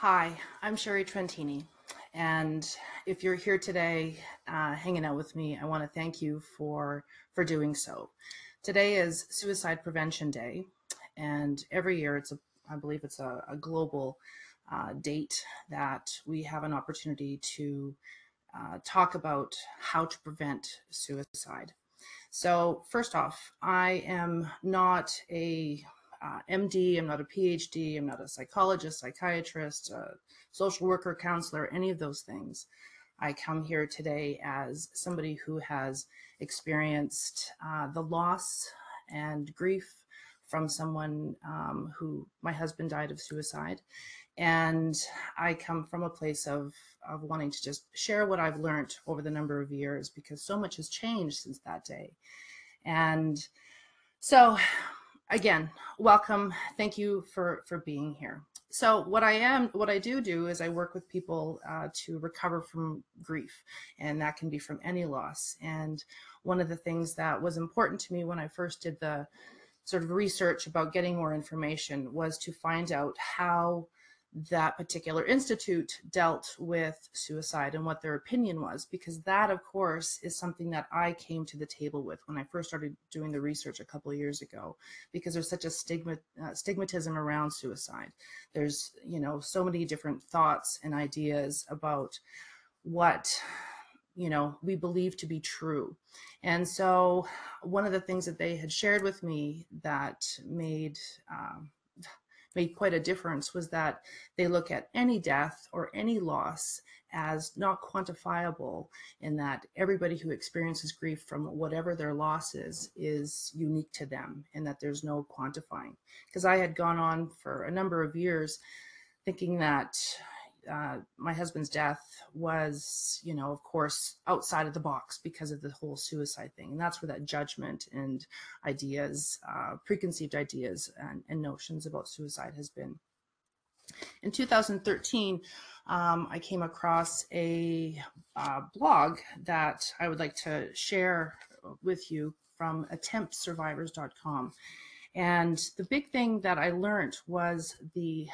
Hi, I'm Sherry Trentini. And if you're here today uh, hanging out with me, I want to thank you for, for doing so. Today is Suicide Prevention Day. And every year, it's a, I believe it's a, a global uh, date that we have an opportunity to uh, talk about how to prevent suicide. So, first off, I am not a uh, MD, I'm not a PhD, I'm not a psychologist, psychiatrist, social worker, counselor, any of those things. I come here today as somebody who has experienced uh, the loss and grief from someone um, who my husband died of suicide. And I come from a place of, of wanting to just share what I've learned over the number of years because so much has changed since that day. And so again, welcome. Thank you for, for being here. So what I am, what I do do is I work with people uh, to recover from grief, and that can be from any loss. And one of the things that was important to me when I first did the sort of research about getting more information was to find out how that particular institute dealt with suicide and what their opinion was, because that, of course, is something that I came to the table with when I first started doing the research a couple of years ago, because there's such a stigma, uh, stigmatism around suicide. There's, you know, so many different thoughts and ideas about what you know we believe to be true and so one of the things that they had shared with me that made um, made quite a difference was that they look at any death or any loss as not quantifiable in that everybody who experiences grief from whatever their loss is is unique to them and that there's no quantifying. Because i had gone on for a number of years thinking that uh, my husband's death was, you know, of course, outside of the box because of the whole suicide thing. And that's where that judgment and ideas, uh, preconceived ideas and, and, notions about suicide has been. In 2013, um, I came across a uh, blog that I would like to share with you from attemptsurvivors.com. And the big thing that I learned was the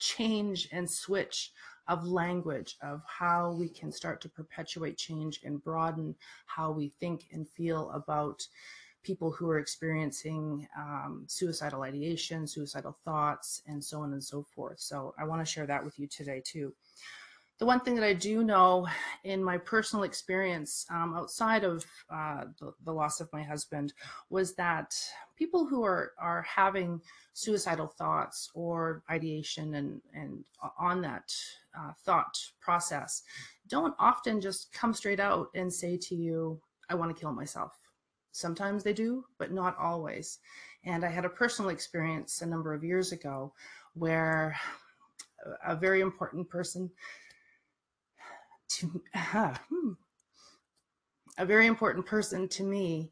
change and switch of language of how we can start to perpetuate change and broaden how we think and feel about people who are experiencing um, suicidal ideation, suicidal thoughts, and so on and so forth. So I want to share that with you today too. The one thing that I do know in my personal experience um, outside of uh, the, the, loss of my husband was that people who are, are having suicidal thoughts or ideation and, and on that uh, thought process don't often just come straight out and say to you, I want to kill myself. Sometimes they do, but not always. And I had a personal experience a number of years ago where a very important person to uh, hmm, a very important person to me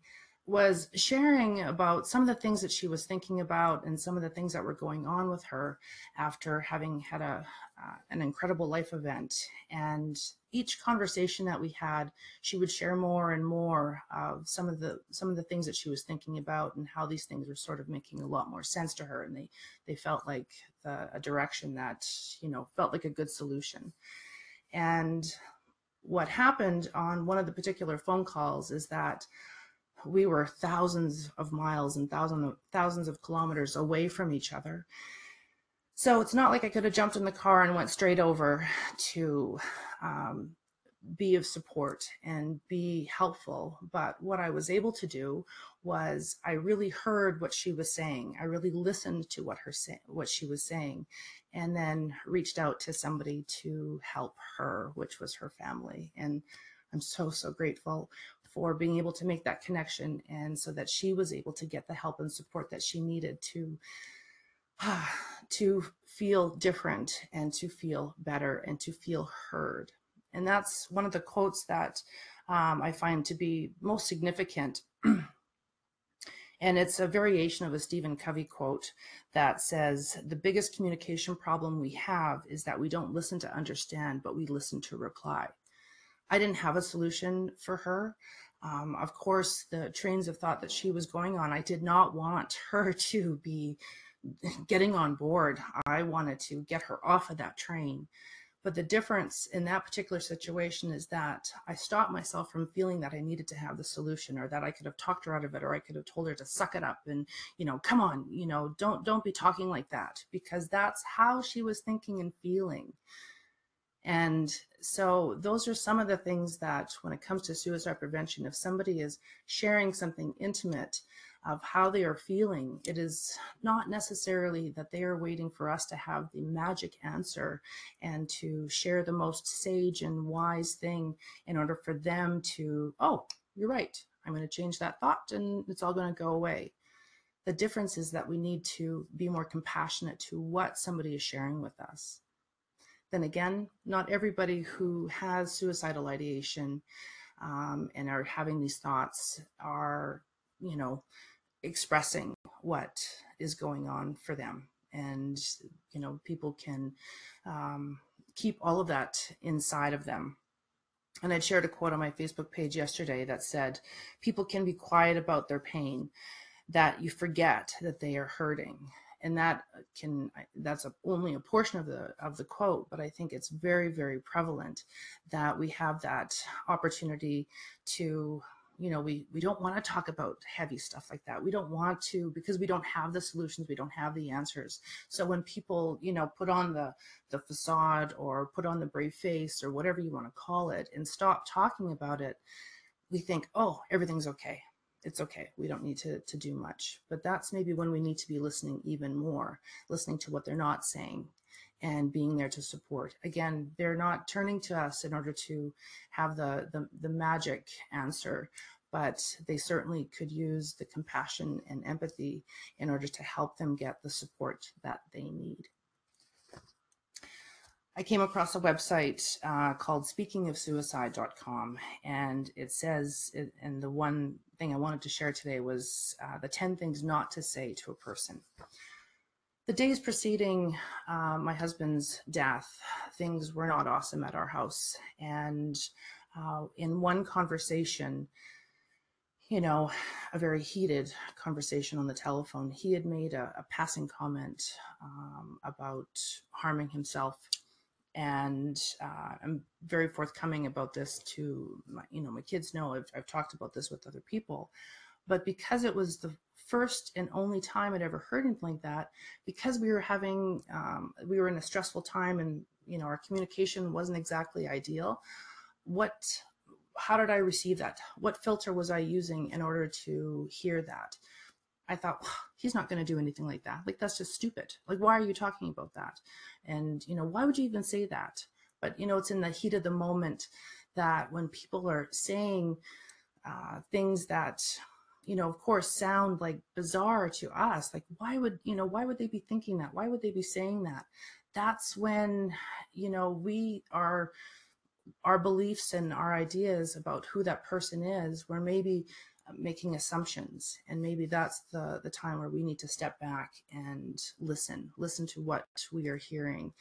was sharing about some of the things that she was thinking about and some of the things that were going on with her after having had a uh, an incredible life event. And each conversation that we had she would share more and more of some of the some of the things that she was thinking about and how these things were sort of making a lot more sense to her. And they they felt like the, a direction that you know felt like a good solution and what happened on one of the particular phone calls is that we were thousands of miles and thousands of, thousands of kilometers away from each other. So it's not like I could have jumped in the car and went straight over to um, be of support and be helpful. But what I was able to do was I really heard what she was saying. I really listened to what her say, what she was saying, and then reached out to somebody to help her, which was her family. And I'm so so grateful for being able to make that connection, and so that she was able to get the help and support that she needed to to feel different and to feel better and to feel heard. And that's one of the quotes that um, I find to be most significant. and it's a variation of a Stephen Covey quote that says, The biggest communication problem we have is that we don't listen to understand, but we listen to reply. I didn't have a solution for her. Um, of course, the trains of thought that she was going on, I did not want her to be getting on board. I wanted to get her off of that train. But the difference in that particular situation is that I stopped myself from feeling that I needed to have the solution or that I could have talked her out of it or I could have told her to suck it up and, you know, come on, you know, don't don't be talking like that because that's how she was thinking and feeling. And so those are some of the things that when it comes to suicide prevention, if somebody is sharing something intimate, of how they are feeling. It is not necessarily that they are waiting for us to have the magic answer and to share the most sage and wise thing in order for them to, oh, you're right. I'm going to change that thought and it's all going to go away. The difference is that we need to be more compassionate to what somebody is sharing with us. Then again, not everybody who has suicidal ideation um, and are having these thoughts are, you know, expressing what is going on for them. And you know people can um, keep all of that inside of them. And i shared a quote on my facebook page yesterday that said people can be quiet about their pain that you forget that they are hurting and that can that's a, only a portion of the of the quote but i think it's very very prevalent that we have that opportunity to you know we we don't want to talk about heavy stuff like that. We don't want to because we don't have the solutions we don't have the answers. So when people you know put on the the facade or put on the brave face or whatever you want to call it and stop talking about it we think oh everything's okay it's okay we don't need to to do much but that's maybe when we need to be listening even more listening to what they're not saying and being there to support. Again, they're not turning to us in order to have the, the, the magic answer, but they certainly could use the compassion and empathy in order to help them get the support that they need. I came across a website uh, called speakingofsuicide.com, and it says, and the one thing I wanted to share today was uh, the 10 things not to say to a person the days preceding uh, my husband's death, things were not awesome at our house. And uh, in one conversation, you know, a very heated conversation on the telephone, he had made a, a passing comment um, about harming himself. And uh, I'm very forthcoming about this to my, you know, my kids know I've, I've talked about this with other people. But because it was the first and only time I'd ever heard anything like that because we were having, um, we were in a stressful time and, you know, our communication wasn't exactly ideal. What, how did I receive that? What filter was I using in order to hear that? I thought, he's not going to do anything like that. Like, that's just stupid. Like, why are you talking about that? And, you know, why would you even say that? But, you know, it's in the heat of the moment that when people are saying uh, things that you know, of course, sound like bizarre to us. Like, why would, you know, why would they be thinking that? Why would they be saying that? That's when, you know, we are, our beliefs and our ideas about who that person is, we're maybe making assumptions. And maybe that's the, the time where we need to step back and listen, listen to what we are hearing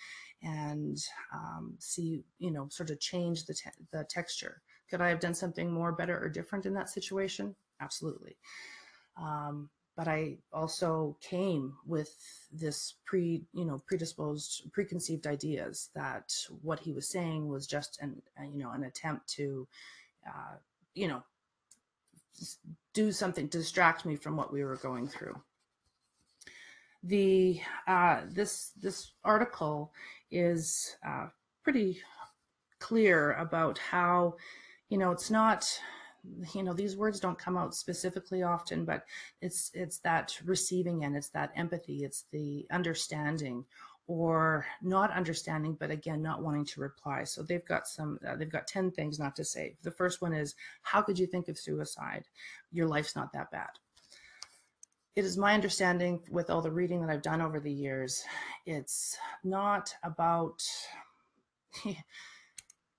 and um, see, you know, sort of change the, te the texture. Could I have done something more better or different in that situation? absolutely. Um, but I also came with this pre, you know, predisposed, preconceived ideas that what he was saying was just an, you know, an attempt to, uh, you know, do something distract me from what we were going through. The uh, this this article is uh, pretty clear about how, you know, it's not you know these words don't come out specifically often but it's it's that receiving and it's that empathy it's the understanding or not understanding but again not wanting to reply. So they've got some uh, they've got 10 things not to say. The first one is how could you think of suicide? Your life's not that bad. It is my understanding with all the reading that I've done over the years it's not about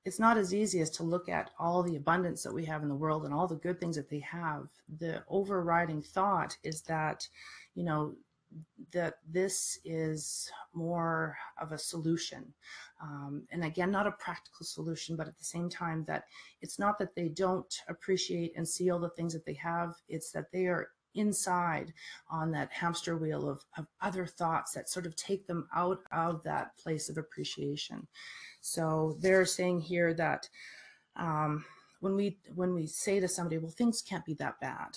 it's not as easy as to look at all the abundance that we have in the world and all the good things that they have. The overriding thought is that, you know, that this is more of a solution. Um, and again, not a practical solution, but at the same time that it's not that they don't appreciate and see all the things that they have, it's that they are inside on that hamster wheel of, of other thoughts that sort of take them out of that place of appreciation. So they're saying here that um, when we when we say to somebody, well, things can't be that bad,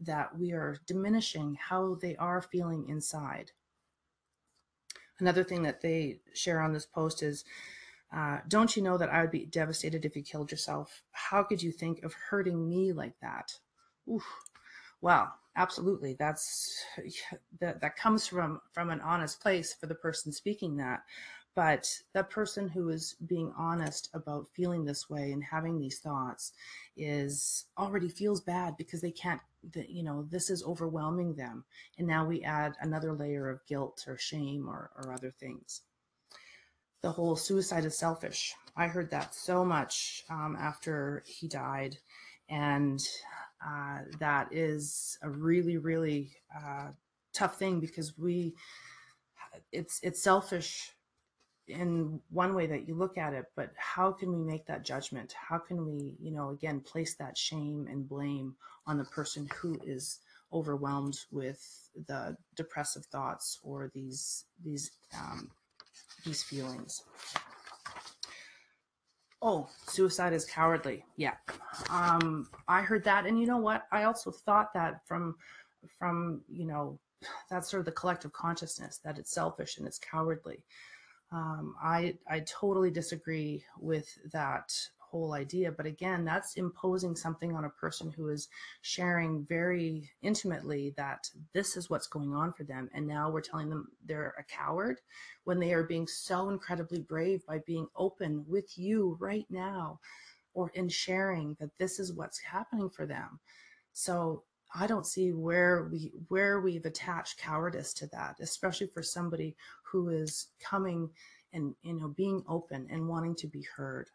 that we are diminishing how they are feeling inside. Another thing that they share on this post is, uh, don't you know that I would be devastated if you killed yourself? How could you think of hurting me like that? Oof. Well, absolutely. That's that that comes from from an honest place for the person speaking that but that person who is being honest about feeling this way and having these thoughts is already feels bad because they can't that you know this is overwhelming them and now we add another layer of guilt or shame or, or other things. The whole suicide is selfish. I heard that so much um, after he died and uh, that is a really really uh, tough thing because we it's it's selfish in one way that you look at it but how can we make that judgment? How can we you know again place that shame and blame on the person who is overwhelmed with the depressive thoughts or these these um, these feelings? Oh suicide is cowardly. Yeah. Um i heard that and you know what? I also thought that from from you know that's sort of the collective consciousness that it's selfish and it's cowardly um, I I totally disagree with that whole idea. But again, that's imposing something on a person who is sharing very intimately that this is what's going on for them, and now we're telling them they're a coward when they are being so incredibly brave by being open with you right now, or in sharing that this is what's happening for them. So I don't see where we where we've attached cowardice to that, especially for somebody who is coming and you know being open and wanting to be heard.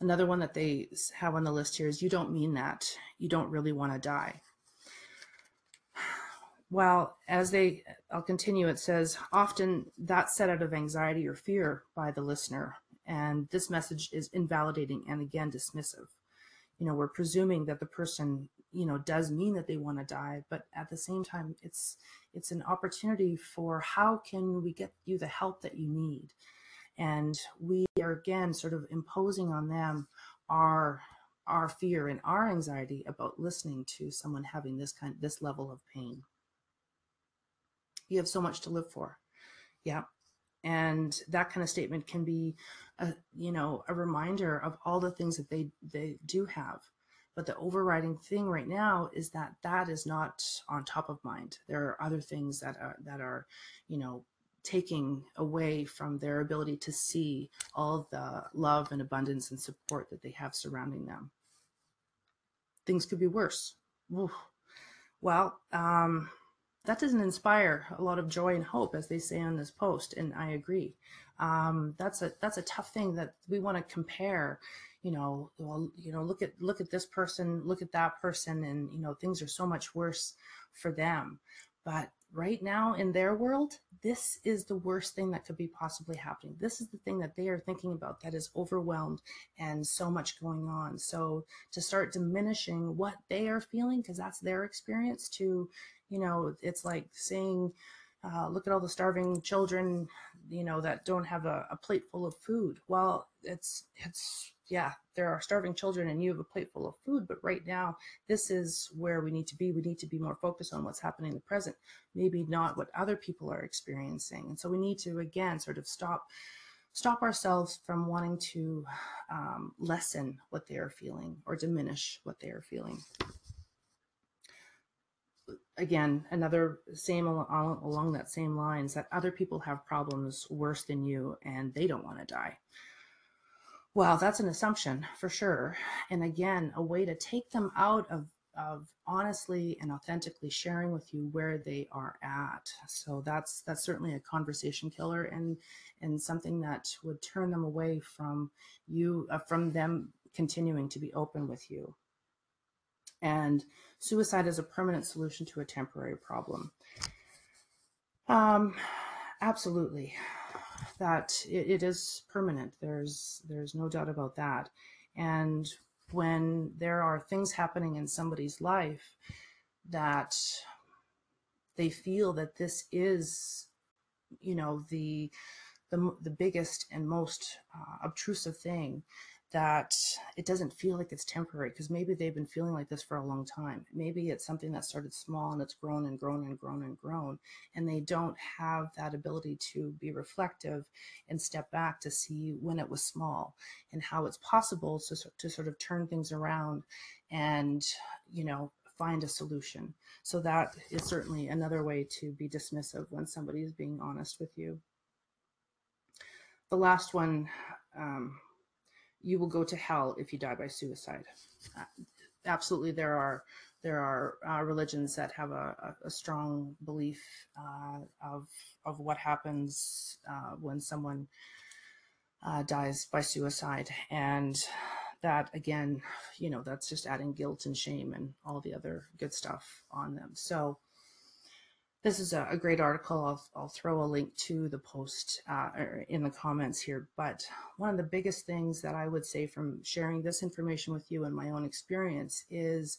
Another one that they have on the list here is you don't mean that. You don't really want to die. Well, as they, I'll continue, it says, often that's set out of anxiety or fear by the listener. And this message is invalidating and again dismissive you know we're presuming that the person you know does mean that they want to die but at the same time it's it's an opportunity for how can we get you the help that you need? And we are again sort of imposing on them our our fear and our anxiety about listening to someone having this kind this level of pain. You have so much to live for. Yeah and that kind of statement can be a you know a reminder of all the things that they they do have. But the overriding thing right now is that that is not on top of mind. There are other things that are that are you know taking away from their ability to see all the love and abundance and support that they have surrounding them. Things could be worse. Oof. well um that doesn't inspire a lot of joy and hope, as they say on this post. And I agree. Um, that's a that's a tough thing that we want to compare. You know, well, you know, look at look at this person, look at that person, and you know, things are so much worse for them. But right now in their world, this is the worst thing that could be possibly happening. This is the thing that they are thinking about that is overwhelmed and so much going on. So to start diminishing what they are feeling, because that's their experience, to you know, it's like saying, uh, look at all the starving children, you know, that don't have a, a plate full of food. Well, it's, it's, yeah, there are starving children and you have a plate full of food, but right now, this is where we need to be. We need to be more focused on what's happening in the present, maybe not what other people are experiencing. And so we need to, again, sort of stop stop ourselves from wanting to um, lessen what they are feeling or diminish what they are feeling again, another same along, along that same lines that other people have problems worse than you and they don't want to die. Well, that's an assumption for sure. And again, a way to take them out of, of honestly and authentically sharing with you where they are at. So that's that's certainly a conversation killer and and something that would turn them away from you uh, from them continuing to be open with you. And suicide is a permanent solution to a temporary problem. Um, absolutely, that it, it is permanent. There's there's no doubt about that. And when there are things happening in somebody's life that they feel that this is, you know, the the, the biggest and most uh, obtrusive thing that it doesn't feel like it's temporary because maybe they've been feeling like this for a long time. Maybe it's something that started small and it's grown and grown and grown and grown, and they don't have that ability to be reflective and step back to see when it was small and how it's possible to, to sort of turn things around and, you know, find a solution. So that is certainly another way to be dismissive when somebody is being honest with you. The last one, um, you will go to hell if you die by suicide. Uh, absolutely, there are there are uh, religions that have a, a, a strong belief uh, of of what happens uh, when someone uh, dies by suicide, and that again, you know, that's just adding guilt and shame and all the other good stuff on them. So this is a, a great article. I'll, I'll, throw a link to the post uh, in the comments here. But one of the biggest things that I would say from sharing this information with you and my own experience is,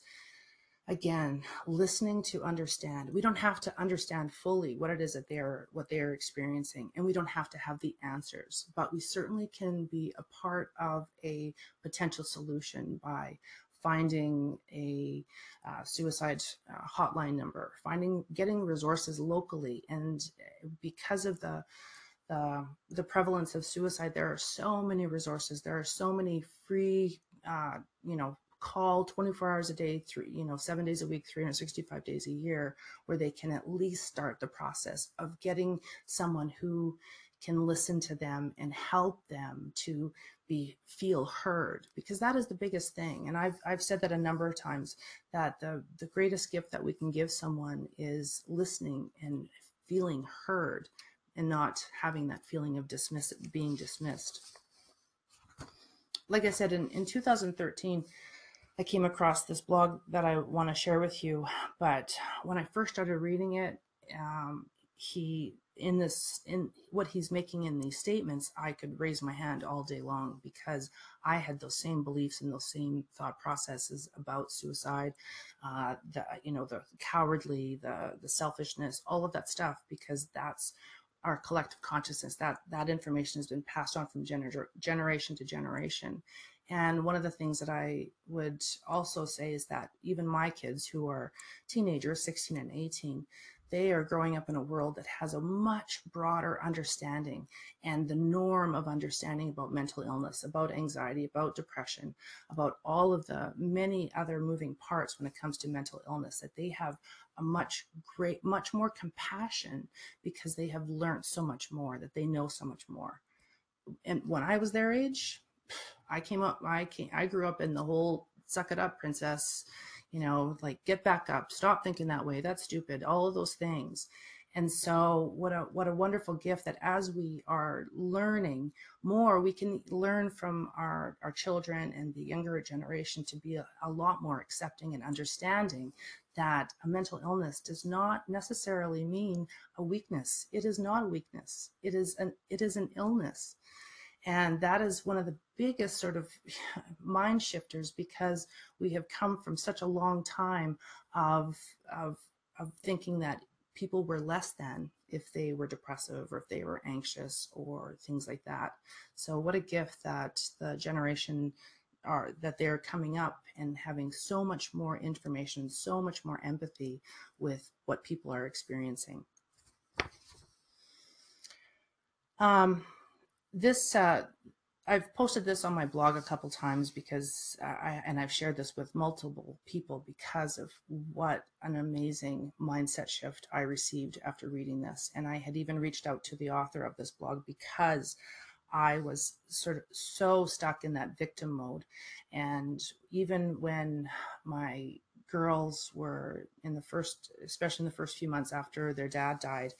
again, listening to understand. We don't have to understand fully what it is that they're what they're experiencing, and we don't have to have the answers. But we certainly can be a part of a potential solution by finding a uh, suicide uh, hotline number, finding getting resources locally, and because of the the, the prevalence of suicide, there are so many resources. There are so many free, uh, you know, call 24 hours a day, three, you know, seven days a week, 365 days a year, where they can at least start the process of getting someone who can listen to them and help them to be feel heard because that is the biggest thing. And I've, I've said that a number of times that the, the greatest gift that we can give someone is listening and feeling heard and not having that feeling of dismiss being dismissed. Like i said in, in 2013 i came across this blog that i want to share with you but when i first started reading it um, he in this in what he's making in these statements i could raise my hand all day long because i had those same beliefs and those same thought processes about suicide uh the you know the cowardly the the selfishness all of that stuff because that's our collective consciousness. That that information has been passed on from gener- generation to generation. And one of the things that I would also say is that even my kids who are teenagers, 16 and 18, they are growing up in a world that has a much broader understanding and the norm of understanding about mental illness, about anxiety, about depression, about all of the many other moving parts when it comes to mental illness, that they have a much great, much more compassion because they have learned so much more, that they know so much more. And when I was their age, I came up, I came, I grew up in the whole suck it up princess you know, like get back up, stop thinking that way, that's stupid, all of those things. And so what a what a wonderful gift that as we are learning more, we can learn from our, our children and the younger generation to be a, a lot more accepting and understanding that a mental illness does not necessarily mean a weakness. It is not a weakness. It is an it is an illness. And that is one of the biggest sort of mind shifters because we have come from such a long time of, of, of thinking that people were less than if they were depressive or if they were anxious or things like that. So what a gift that the generation are that they're coming up and having so much more information, so much more empathy with what people are experiencing. Um, this uh, I've posted this on my blog a couple times because I and I've shared this with multiple people because of what an amazing mindset shift I received after reading this. And I had even reached out to the author of this blog because I was sort of so stuck in that victim mode. And even when my girls were in the first especially in the first few months after their dad died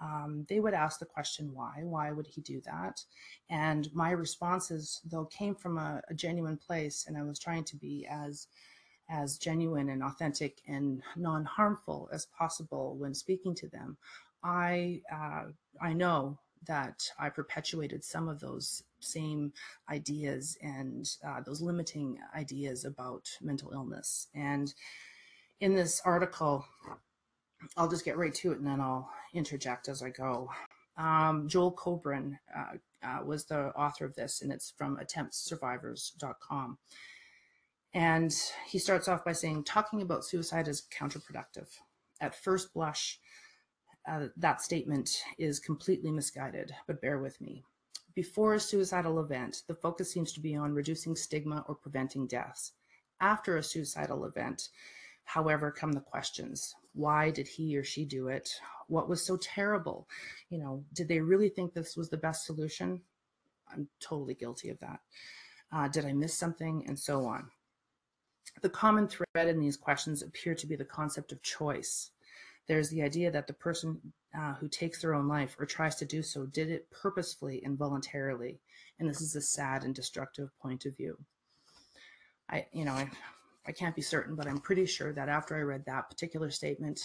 um, they would ask the question, why? Why would he do that? And my responses, though, came from a, a genuine place, and I was trying to be as as genuine and authentic and non-harmful as possible when speaking to them. I uh, I know that I perpetuated some of those same ideas and uh, those limiting ideas about mental illness. And in this article, I'll just get right to it and then I'll interject as I go. Um, Joel Kobrin uh, uh, was the author of this, and it's from attemptsurvivors.com. And he starts off by saying, talking about suicide is counterproductive. At first blush, uh, that statement is completely misguided, but bear with me. Before a suicidal event, the focus seems to be on reducing stigma or preventing deaths. After a suicidal event, however, come the questions. Why did he or she do it? What was so terrible? You know, did they really think this was the best solution? I'm totally guilty of that. Uh, did I miss something? And so on. The common thread in these questions appear to be the concept of choice. There's the idea that the person uh, who takes their own life or tries to do so did it purposefully and voluntarily. And this is a sad and destructive point of view. I, you know, I, I can't be certain, but I'm pretty sure that after I read that particular statement,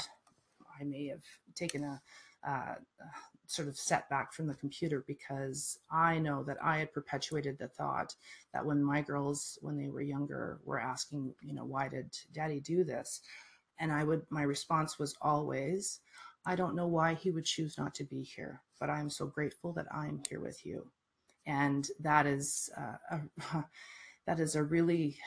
I may have taken a, uh, sort of setback from the computer because I know that I had perpetuated the thought that when my girls, when they were younger, were asking, you know, why did daddy do this? And I would, my response was always, I don't know why he would choose not to be here, but I'm so grateful that I'm here with you. And that is, uh, a, that is a really,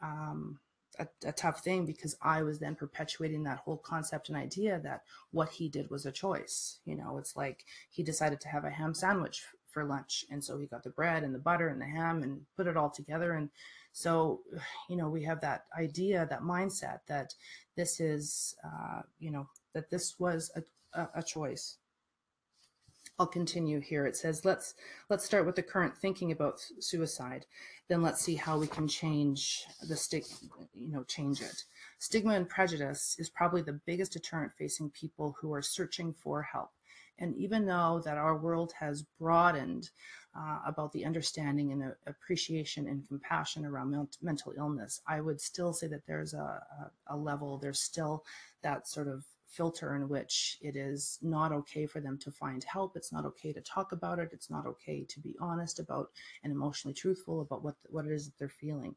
um, a, a, tough thing because I was then perpetuating that whole concept and idea that what he did was a choice. You know, it's like he decided to have a ham sandwich for lunch. And so he got the bread and the butter and the ham and put it all together. And so, you know, we have that idea, that mindset that this is, uh, you know, that this was a, a, a choice. I'll continue here. It says, let's, let's start with the current thinking about suicide. Then let's see how we can change the stick, you know, change it. Stigma and prejudice is probably the biggest deterrent facing people who are searching for help. And even though that our world has broadened uh, about the understanding and appreciation and compassion around mental illness, I would still say that there's a, a, a level, there's still that sort of filter in which it is not okay for them to find help. It's not okay to talk about it. It's not okay to be honest about and emotionally truthful about what, what it is that they're feeling.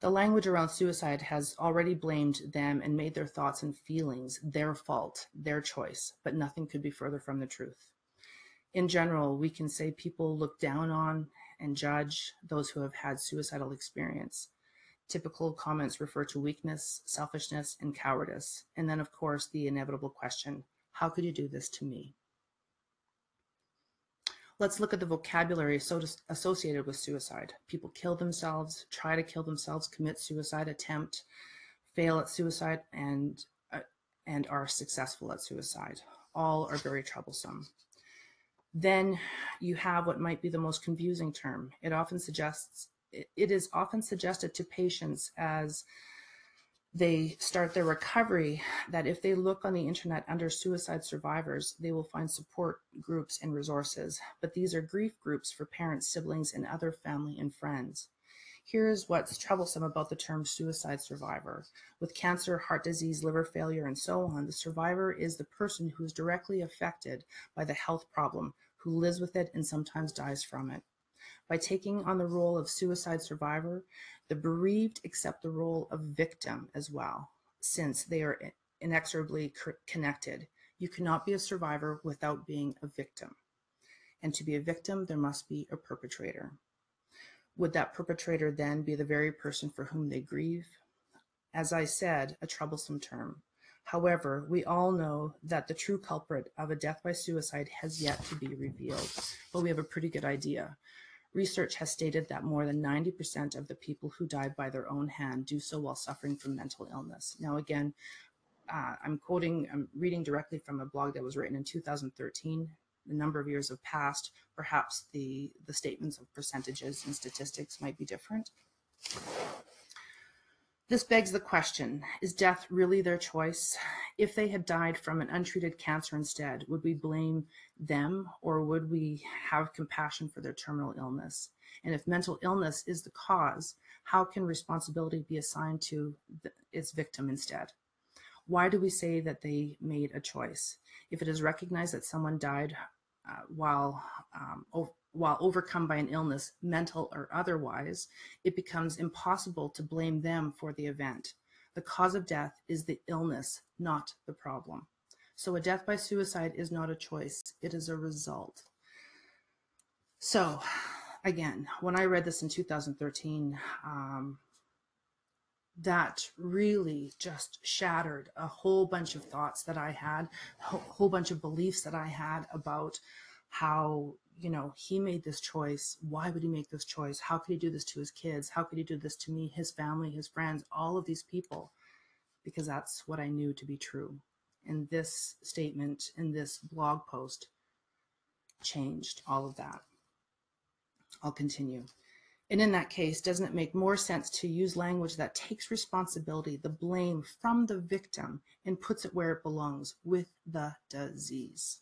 The language around suicide has already blamed them and made their thoughts and feelings their fault, their choice, but nothing could be further from the truth. In general, we can say people look down on and judge those who have had suicidal experience. Typical comments refer to weakness, selfishness, and cowardice. And then, of course, the inevitable question, how could you do this to me? Let's look at the vocabulary associated with suicide. People kill themselves, try to kill themselves, commit suicide, attempt, fail at suicide, and, uh, and are successful at suicide. All are very troublesome. Then you have what might be the most confusing term. It often suggests, it is often suggested to patients as they start their recovery that if they look on the internet under suicide survivors, they will find support groups and resources. But these are grief groups for parents, siblings, and other family and friends. Here's what's troublesome about the term suicide survivor. With cancer, heart disease, liver failure, and so on, the survivor is the person who is directly affected by the health problem, who lives with it and sometimes dies from it. By taking on the role of suicide survivor, the bereaved accept the role of victim as well, since they are inexorably connected. You cannot be a survivor without being a victim. And to be a victim, there must be a perpetrator. Would that perpetrator then be the very person for whom they grieve? As I said, a troublesome term. However, we all know that the true culprit of a death by suicide has yet to be revealed, but we have a pretty good idea. Research has stated that more than 90% of the people who die by their own hand do so while suffering from mental illness. Now, again, uh, I'm quoting, I'm reading directly from a blog that was written in 2013. The number of years have passed. Perhaps the, the statements of percentages and statistics might be different. This begs the question, is death really their choice? If they had died from an untreated cancer instead, would we blame them or would we have compassion for their terminal illness? And if mental illness is the cause, how can responsibility be assigned to the, its victim instead? Why do we say that they made a choice? If it is recognized that someone died uh, while um, while overcome by an illness, mental or otherwise, it becomes impossible to blame them for the event. The cause of death is the illness, not the problem. So a death by suicide is not a choice; it is a result. So, again, when I read this in 2013. Um, that really just shattered a whole bunch of thoughts that I had, a whole bunch of beliefs that I had about how, you know, he made this choice. Why would he make this choice? How could he do this to his kids? How could he do this to me, his family, his friends, all of these people? Because that's what I knew to be true. And this statement in this blog post changed all of that. I'll continue. And in that case, doesn't it make more sense to use language that takes responsibility, the blame from the victim, and puts it where it belongs with the disease?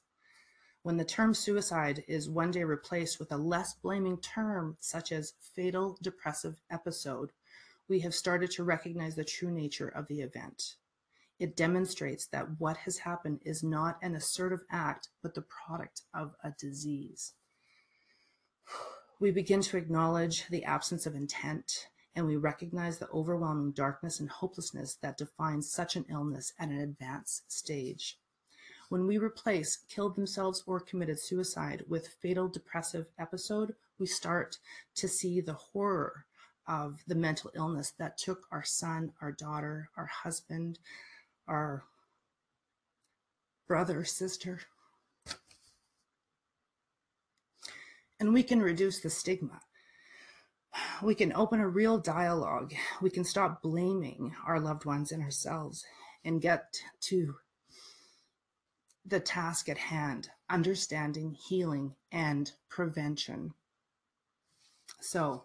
When the term suicide is one day replaced with a less blaming term, such as fatal depressive episode, we have started to recognize the true nature of the event. It demonstrates that what has happened is not an assertive act, but the product of a disease we begin to acknowledge the absence of intent and we recognize the overwhelming darkness and hopelessness that defines such an illness at an advanced stage. When we replace killed themselves or committed suicide with fatal depressive episode, we start to see the horror of the mental illness that took our son, our daughter, our husband, our brother, sister, and we can reduce the stigma. We can open a real dialogue. We can stop blaming our loved ones and ourselves and get to the task at hand understanding, healing, and prevention. So,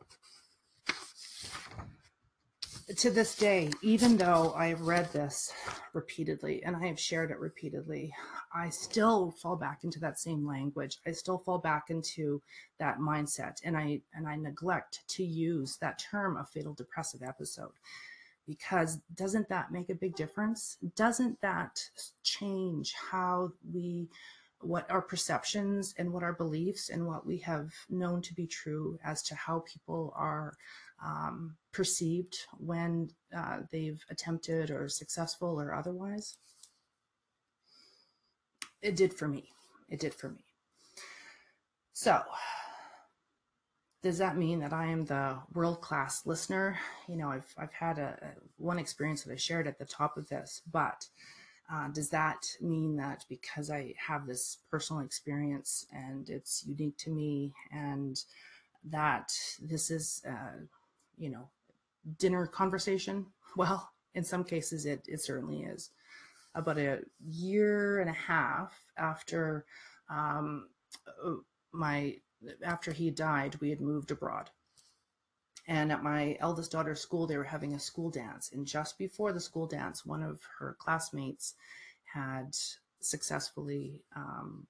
to this day, even though I have read this repeatedly and I have shared it repeatedly, I still fall back into that same language. I still fall back into that mindset and I and I neglect to use that term of fatal depressive episode because doesn't that make a big difference? Doesn't that change how we what our perceptions and what our beliefs and what we have known to be true as to how people are um, perceived when uh, they've attempted or successful or otherwise. It did for me. It did for me. So, does that mean that I am the world class listener? You know, I've, I've had a, a, one experience that I shared at the top of this, but uh, does that mean that because I have this personal experience and it's unique to me and that this is, uh, you know, dinner conversation? Well, in some cases, it, it certainly is. About a year and a half after um, uh, my after he died, we had moved abroad. And at my eldest daughter's school, they were having a school dance. And just before the school dance, one of her classmates had successfully um,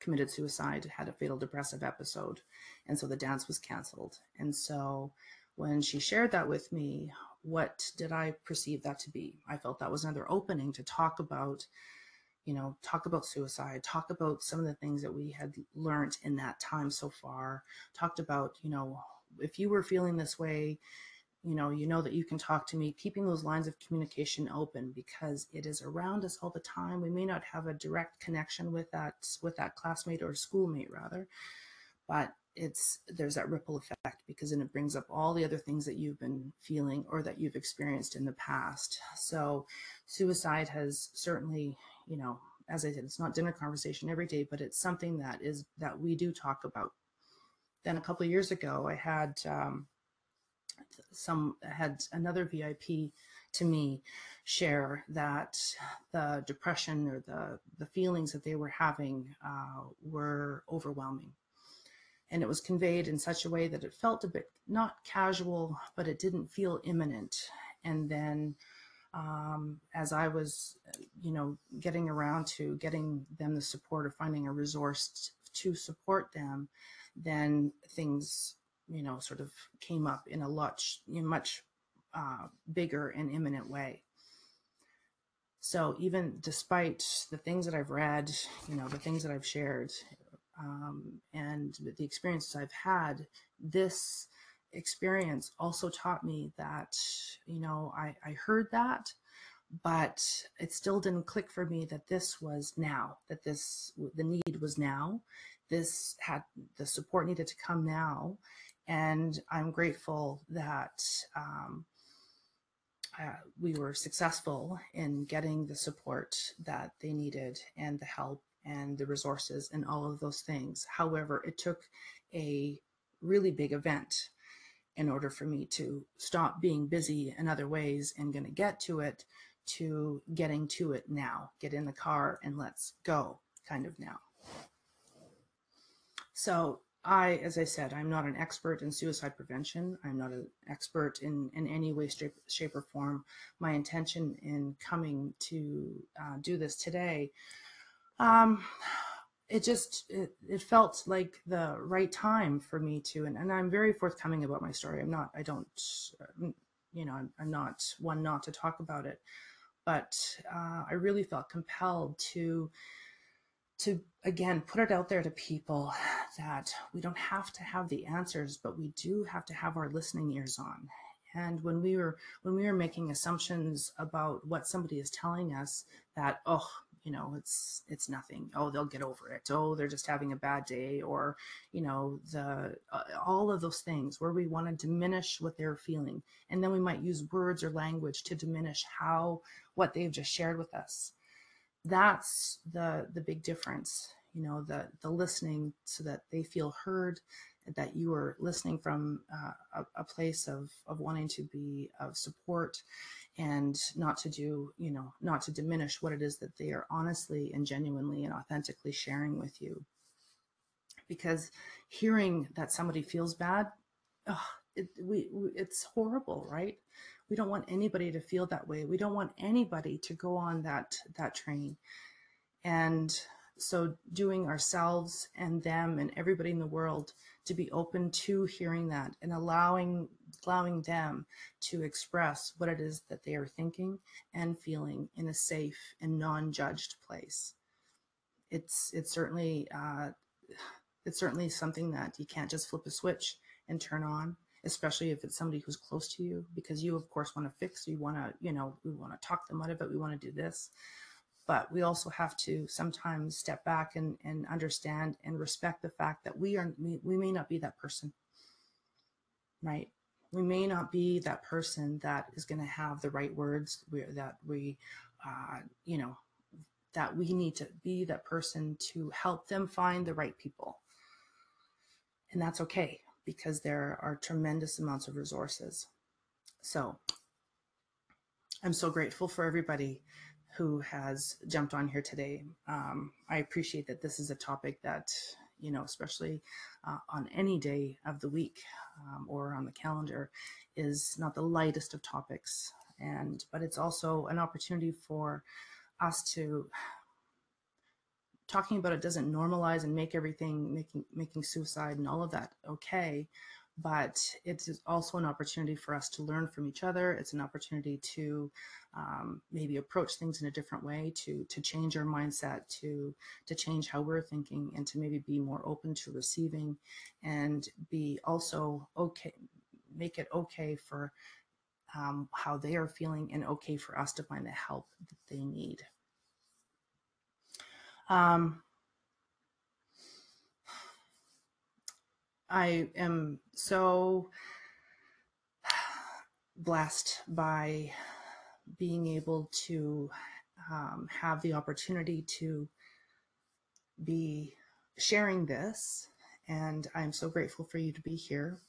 committed suicide, had a fatal depressive episode. And so the dance was canceled. And so when she shared that with me, what did I perceive that to be? I felt that was another opening to talk about, you know, talk about suicide, talk about some of the things that we had learned in that time so far, talked about, you know, if you were feeling this way, you know, you know that you can talk to me, keeping those lines of communication open because it is around us all the time. We may not have a direct connection with that with that classmate or schoolmate rather, but it's there's that ripple effect because then it brings up all the other things that you've been feeling or that you've experienced in the past so suicide has certainly you know as i said it's not dinner conversation every day but it's something that is that we do talk about then a couple years ago i had um, some had another vip to me share that the depression or the the feelings that they were having uh, were overwhelming and it was conveyed in such a way that it felt a bit not casual, but it didn't feel imminent. And then um, as I was, you know, getting around to getting them the support or finding a resource to support them, then things, you know, sort of came up in a much, in much uh, bigger and imminent way. So even despite the things that I've read, you know, the things that I've shared, um, and the experiences I've had, this experience also taught me that, you know, I, I heard that, but it still didn't click for me that this was now, that this, the need was now. This had, the support needed to come now. And I'm grateful that, um, uh, we were successful in getting the support that they needed and the help and the resources and all of those things. However, it took a really big event in order for me to stop being busy in other ways and going to get to it to getting to it now. Get in the car and let's go kind of now. So I, as I said, I'm not an expert in suicide prevention. I'm not an expert in, in any way, shape, shape or form. My intention in coming to uh, do this today, um, it just, it, it felt like the right time for me to, and, and I'm very forthcoming about my story. I'm not, I don't, you know, I'm, I'm not one not to talk about it, but uh, I really felt compelled to to again put it out there to people that we don't have to have the answers but we do have to have our listening ears on and when we were when we were making assumptions about what somebody is telling us that oh you know it's it's nothing. Oh they'll get over it. Oh they're just having a bad day or you know the uh, all of those things where we want to diminish what they're feeling. And then we might use words or language to diminish how what they've just shared with us. That's the the big difference you know the the listening so that they feel heard that you are listening from uh, a, a, place of of wanting to be of support and not to do you know not to diminish what it is that they are honestly and genuinely and authentically sharing with you because hearing that somebody feels bad it, we, it's horrible right we don't want anybody to feel that way. We don't want anybody to go on that that train. And so doing ourselves and them and everybody in the world to be open to hearing that and allowing allowing them to express what it is that they are thinking and feeling in a safe and non-judged place. It's it's certainly uh, it's certainly something that you can't just flip a switch and turn on especially if it's somebody who's close to you, because you, of course, want to fix, you want to, you know, we want to talk them out of it, we want to do this. But we also have to sometimes step back and, and understand and respect the fact that we are, we, we may not be that person, right? We may not be that person that is going to have the right words that we, uh, you know, that we need to be that person to help them find the right people. And that's okay because there are tremendous amounts of resources. So I'm so grateful for everybody who has jumped on here today. Um, I appreciate that this is a topic that, you know, especially uh, on any day of the week um, or on the calendar, is not the lightest of topics. And, but it's also an opportunity for us to talking about it doesn't normalize and make everything making making suicide and all of that okay but it's also an opportunity for us to learn from each other. It's an opportunity to um, maybe approach things in a different way to to change our mindset to to change how we're thinking and to maybe be more open to receiving and be also okay make it okay for um, how they are feeling and okay for us to find the help that they need. Um, I am so blessed by being able to um, have the opportunity to be sharing this. And I'm so grateful for you to be here.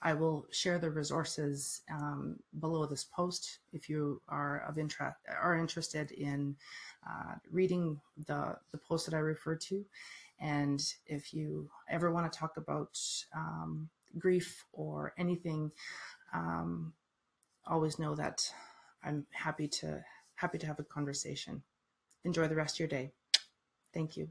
I will share the resources um, below this post if you are of interest are interested in uh, reading the the post that I referred to, and if you ever want to talk about um, grief or anything, um, always know that I'm happy to happy to have a conversation. Enjoy the rest of your day. Thank you.